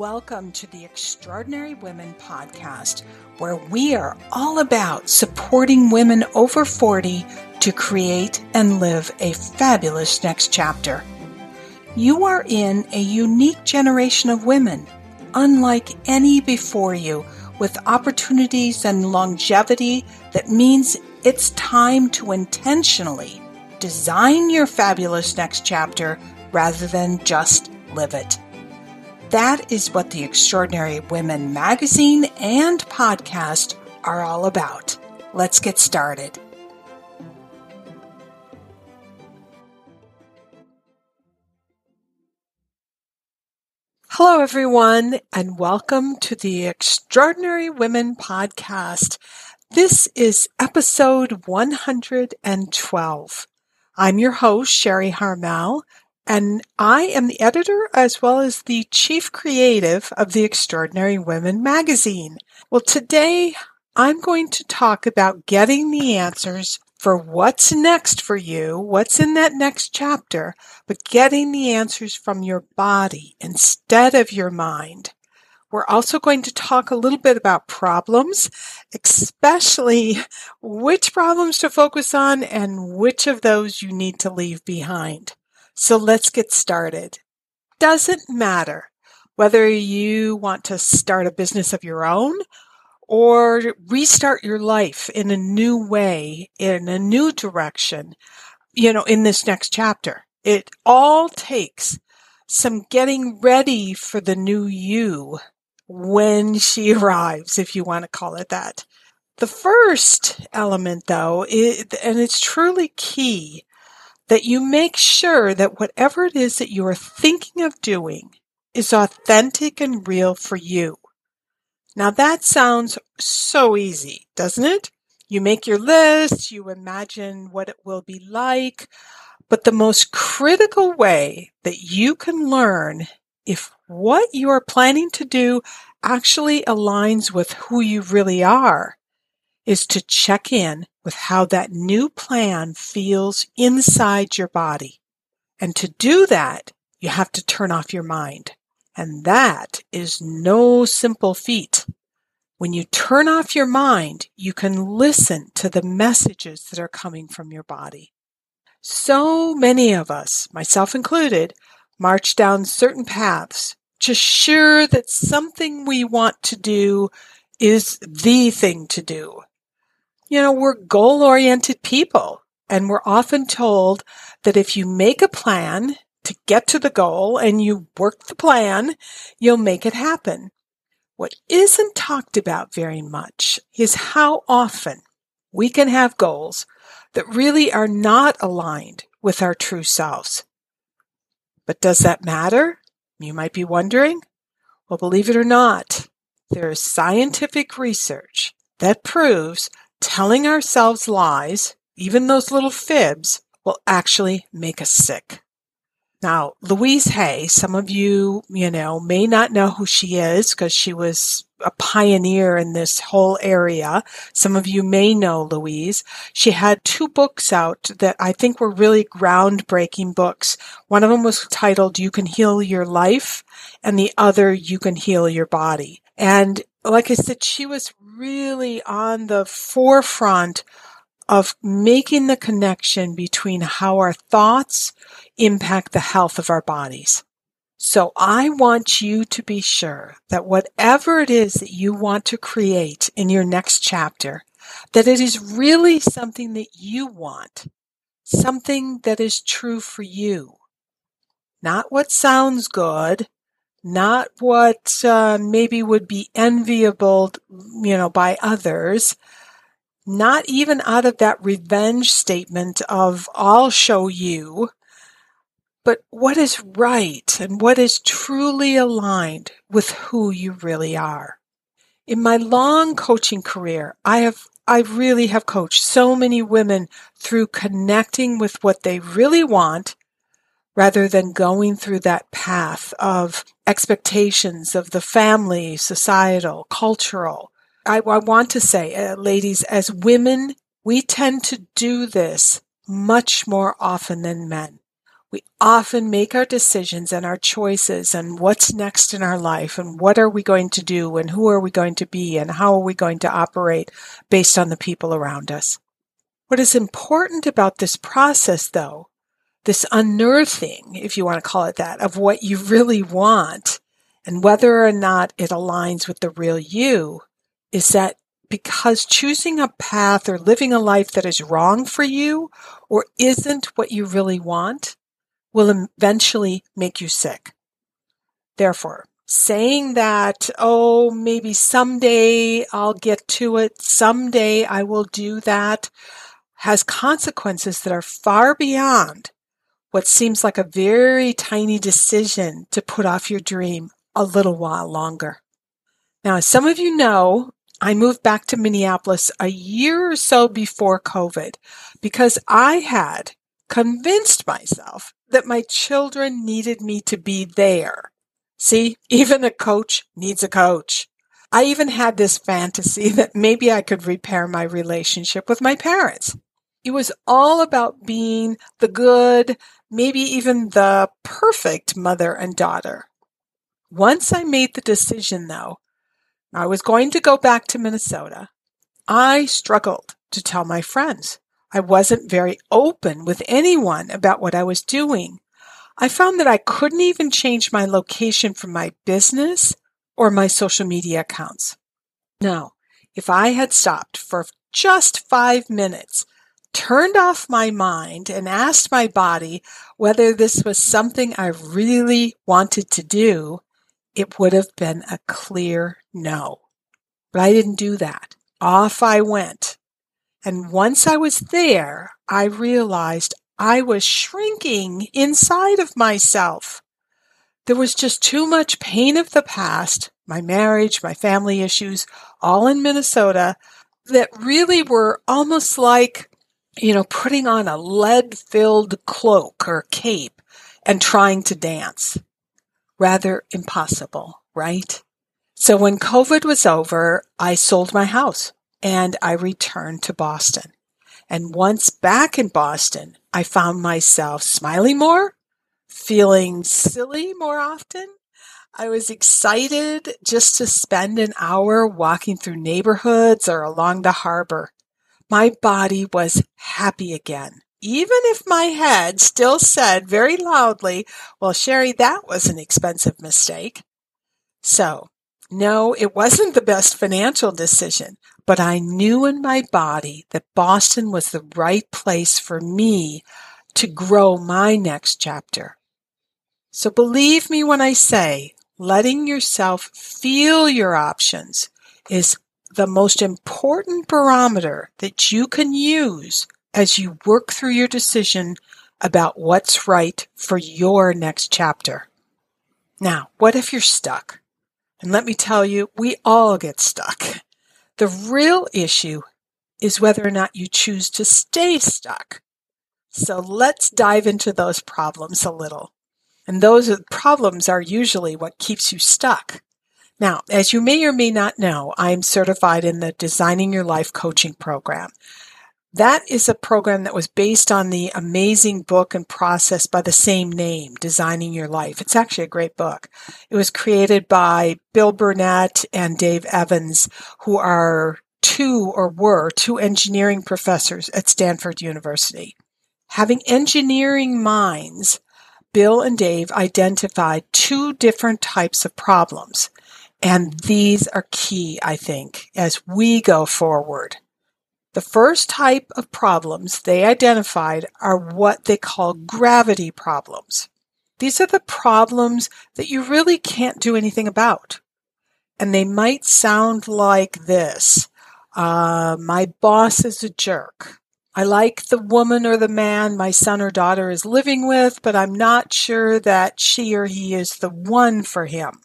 Welcome to the Extraordinary Women podcast, where we are all about supporting women over 40 to create and live a fabulous next chapter. You are in a unique generation of women, unlike any before you, with opportunities and longevity that means it's time to intentionally design your fabulous next chapter rather than just live it. That is what the Extraordinary Women magazine and podcast are all about. Let's get started. Hello, everyone, and welcome to the Extraordinary Women podcast. This is episode 112. I'm your host, Sherry Harmel, and I am the editor as well as the chief creative of the Extraordinary Women magazine. Well, today I'm going to talk about getting the answers for what's next for you, what's in that next chapter, but getting the answers from your body instead of your mind. We're also going to talk a little bit about problems, especially which problems to focus on and which of those you need to leave behind. So let's get started. Doesn't matter whether you want to start a business of your own or restart your life in a new way, in a new direction, you know, in this next chapter. It all takes some getting ready for the new you when she arrives, if you want to call it that. The first element, though, is, and it's truly key, that you make sure that whatever it is that you are thinking of doing is authentic and real for you. Now that sounds so easy, doesn't it? You make your list, you imagine what it will be like, but the most critical way that you can learn if what you are planning to do actually aligns with who you really are is to check in with how that new plan feels inside your body. And to do that, you have to turn off your mind. And that is no simple feat. When you turn off your mind, you can listen to the messages that are coming from your body. So many of us, myself included, march down certain paths, just sure that something we want to do is the thing to do. You know, we're goal oriented people and we're often told that if you make a plan to get to the goal and you work the plan, you'll make it happen. What isn't talked about very much is how often we can have goals that really are not aligned with our true selves. But does that matter? You might be wondering. Well, believe it or not, there is scientific research that proves telling ourselves lies, even those little fibs, will actually make us sick. Now, Louise Hay, some of you, you know, may not know who she is because she was a pioneer in this whole area. Some of you may know Louise. She had two books out that I think were really groundbreaking books. One of them was titled You Can Heal Your Life and the other You Can Heal Your Body. And like I said, she was really on the forefront of making the connection between how our thoughts impact the health of our bodies. So I want you to be sure that whatever it is that you want to create in your next chapter, that it is really something that you want, something that is true for you, not what sounds good, not what uh, maybe would be enviable, you know, by others, not even out of that revenge statement of I'll show you, but what is right and what is truly aligned with who you really are. In my long coaching career, I have I really have coached so many women through connecting with what they really want rather than going through that path of expectations of the family, societal, cultural. I, I want to say, uh, ladies, as women, we tend to do this much more often than men. we often make our decisions and our choices and what's next in our life and what are we going to do and who are we going to be and how are we going to operate based on the people around us. What is important about this process though, this unearthing, if you want to call it that, of what you really want and whether or not it aligns with the real you is that because choosing a path or living a life that is wrong for you or isn't what you really want will eventually make you sick. Therefore, saying that, oh, maybe someday I'll get to it, someday I will do that, has consequences that are far beyond what seems like a very tiny decision to put off your dream a little while longer. Now, as some of you know, I moved back to Minneapolis a year or so before COVID because I had convinced myself that my children needed me to be there. See, even a coach needs a coach. I even had this fantasy that maybe I could repair my relationship with my parents. It was all about being the good, maybe even the perfect mother and daughter. Once I made the decision, though, I was going to go back to Minnesota. I struggled to tell my friends. I wasn't very open with anyone about what I was doing. I found that I couldn't even change my location from my business or my social media accounts. Now, if I had stopped for just five minutes, turned off my mind and asked my body whether this was something I really wanted to do, it would have been a clear no. But I didn't do that. Off I went. And once I was there, I realized I was shrinking inside of myself. There was just too much pain of the past, my marriage, my family issues, all in Minnesota, that really were almost like, you know, putting on a lead filled cloak or cape and trying to dance. Rather impossible, right? So when COVID was over, I sold my house and I returned to Boston. And once back in Boston, I found myself smiling more, feeling silly more often. I was excited just to spend an hour walking through neighborhoods or along the harbor. My body was happy again, even if my head still said very loudly, well, Sherry, that was an expensive mistake. So no, it wasn't the best financial decision, but I knew in my body that Boston was the right place for me to grow my next chapter. So believe me when I say letting yourself feel your options is the most important barometer that you can use as you work through your decision about what's right for your next chapter. Now, what if you're stuck? And let me tell you, we all get stuck. The real issue is whether or not you choose to stay stuck. So let's dive into those problems a little. And those problems are usually what keeps you stuck. Now, as you may or may not know, I'm certified in the Designing Your Life coaching program. That is a program that was based on the amazing book and process by the same name, Designing Your Life. It's actually a great book. It was created by Bill Burnett and Dave Evans, who are two or were two engineering professors at Stanford University. Having engineering minds, Bill and Dave identified two different types of problems. And these are key, I think, as we go forward. The first type of problems they identified are what they call gravity problems. These are the problems that you really can't do anything about. And they might sound like this. Uh, my boss is a jerk. I like the woman or the man my son or daughter is living with, but I'm not sure that she or he is the one for him.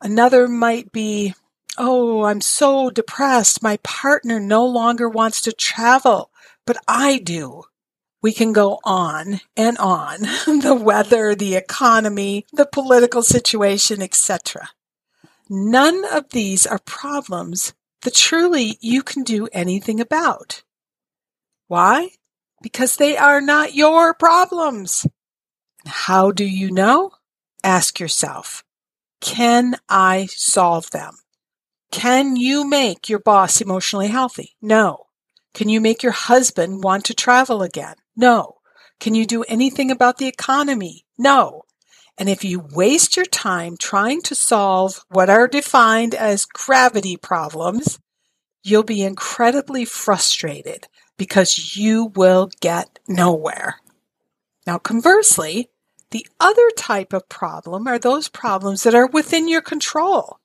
Another might be, Oh, I'm so depressed. My partner no longer wants to travel, but I do. We can go on and on. the weather, the economy, the political situation, etc. None of these are problems that truly you can do anything about. Why? because they are not your problems. How do you know? Ask yourself, can I solve them? Can you make your boss emotionally healthy? No. Can you make your husband want to travel again? No. Can you do anything about the economy? No. And if you waste your time trying to solve what are defined as gravity problems, you'll be incredibly frustrated because you will get nowhere. Now, conversely, the other type of problem are those problems that are within your control.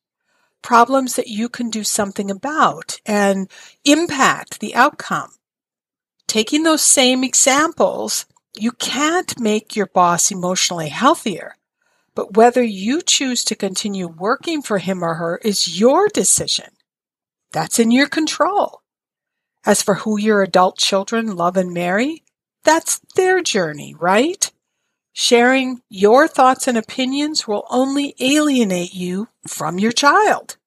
Problems that you can do something about and impact the outcome. Taking those same examples, you can't make your boss emotionally healthier, but whether you choose to continue working for him or her is your decision. That's in your control. As for who your adult children love and marry, that's their journey, right? Sharing your thoughts and opinions will only alienate you from your child.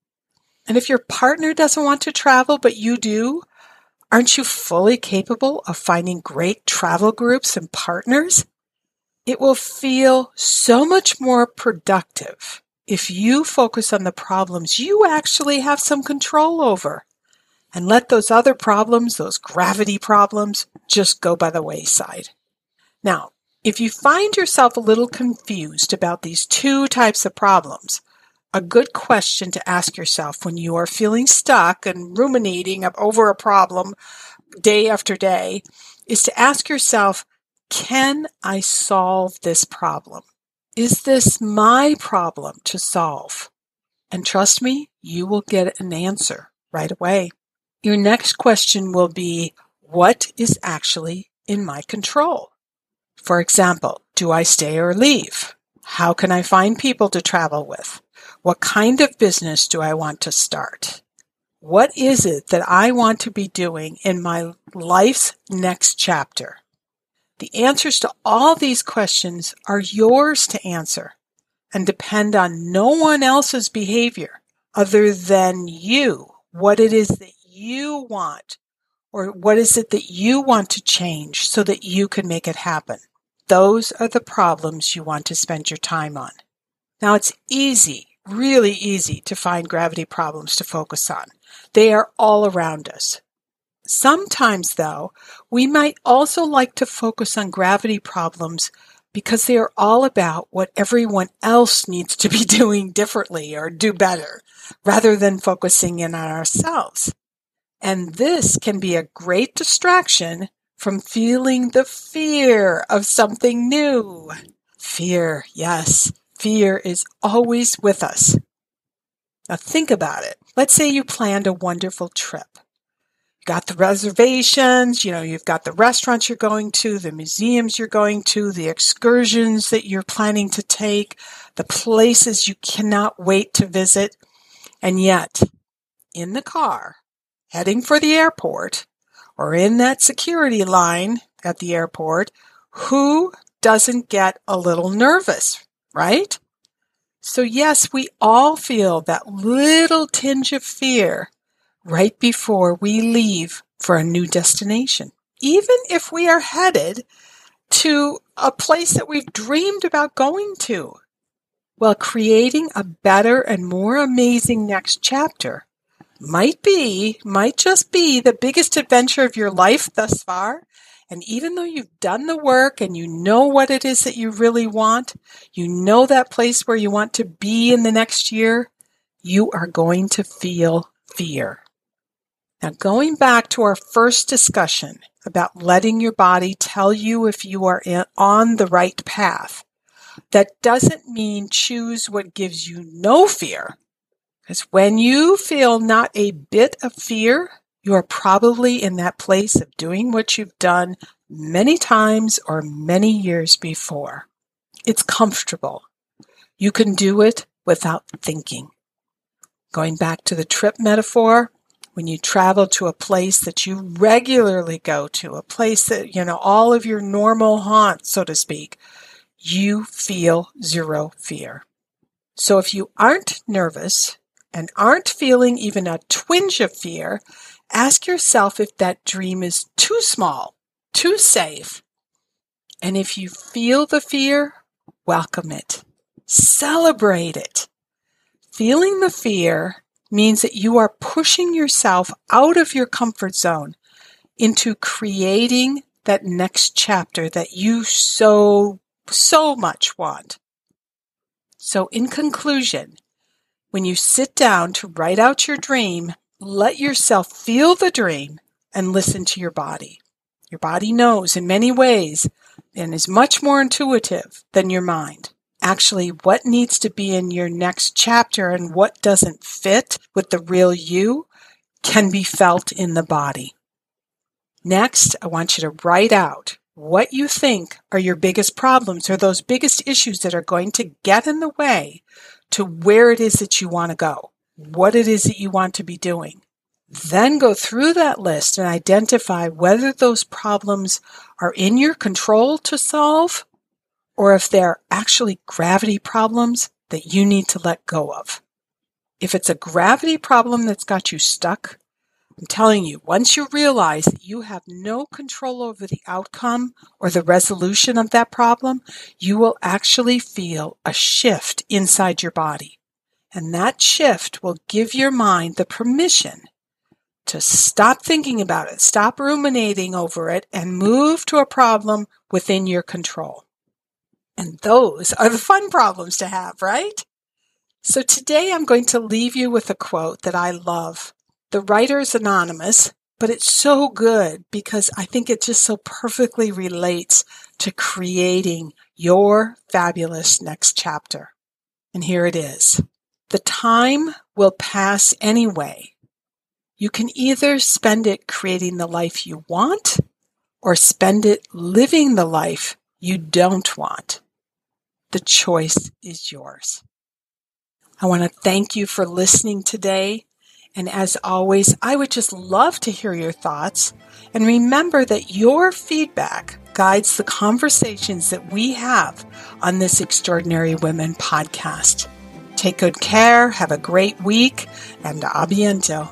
And if your partner doesn't want to travel, but you do, aren't you fully capable of finding great travel groups and partners? It will feel so much more productive if you focus on the problems you actually have some control over and let those other problems, those gravity problems, just go by the wayside. Now, if you find yourself a little confused about these two types of problems, a good question to ask yourself when you are feeling stuck and ruminating over a problem day after day is to ask yourself, can I solve this problem? Is this my problem to solve? And trust me, you will get an answer right away. Your next question will be, what is actually in my control? For example, do I stay or leave? How can I find people to travel with? What kind of business do I want to start? What is it that I want to be doing in my life's next chapter? The answers to all these questions are yours to answer and depend on no one else's behavior other than you, what it is that you want, or what is it that you want to change so that you can make it happen. Those are the problems you want to spend your time on. Now it's easy, really easy to find gravity problems to focus on. They are all around us. Sometimes, though, we might also like to focus on gravity problems because they are all about what everyone else needs to be doing differently or do better, rather than focusing in on ourselves. And this can be a great distraction from feeling the fear of something new. Fear, yes, fear is always with us. Now think about it. Let's say you planned a wonderful trip You got the reservations, you know, you've got the restaurants you're going to, the museums you're going to, the excursions that you're planning to take, the places you cannot wait to visit. And yet, in the car, heading for the airport, or in that security line at the airport, who doesn't get a little nervous, right? So yes, we all feel that little tinge of fear right before we leave for a new destination. Even if we are headed to a place that we've dreamed about going to. Well, creating a better and more amazing next chapter might be, might just be the biggest adventure of your life thus far. And even though you've done the work and you know what it is that you really want, you know that place where you want to be in the next year, you are going to feel fear. Now, going back to our first discussion about letting your body tell you if you are in, on the right path, that doesn't mean choose what gives you no fear. Because when you feel not a bit of fear, you are probably in that place of doing what you've done many times or many years before. It's comfortable. You can do it without thinking. Going back to the trip metaphor, when you travel to a place that you regularly go to, a place that, you know, all of your normal haunts, so to speak, you feel zero fear. So if you aren't nervous and aren't feeling even a twinge of fear, ask yourself if that dream is too small, too safe. And if you feel the fear, welcome it. Celebrate it. Feeling the fear means that you are pushing yourself out of your comfort zone into creating that next chapter that you so, so much want. So in conclusion, when you sit down to write out your dream, let yourself feel the dream and listen to your body. Your body knows in many ways and is much more intuitive than your mind. Actually, what needs to be in your next chapter and what doesn't fit with the real you can be felt in the body. Next, I want you to write out what you think are your biggest problems or those biggest issues that are going to get in the way to where it is that you want to go, what it is that you want to be doing. Then go through that list and identify whether those problems are in your control to solve or if they're actually gravity problems that you need to let go of. If it's a gravity problem that's got you stuck, I'm telling you, once you realize that you have no control over the outcome or the resolution of that problem, you will actually feel a shift inside your body. And that shift will give your mind the permission to stop thinking about it, stop ruminating over it, and move to a problem within your control. And those are the fun problems to have, right? So today I'm going to leave you with a quote that I love. The writer is anonymous, but it's so good because I think it just so perfectly relates to creating your fabulous next chapter. And here it is. The time will pass anyway you can either spend it creating the life you want or spend it living the life you don't want. The choice is yours. I want to thank you for listening today. And as always, I would just love to hear your thoughts. And remember that your feedback guides the conversations that we have on this Extraordinary Women podcast. Take good care, have a great week, and a bientôt.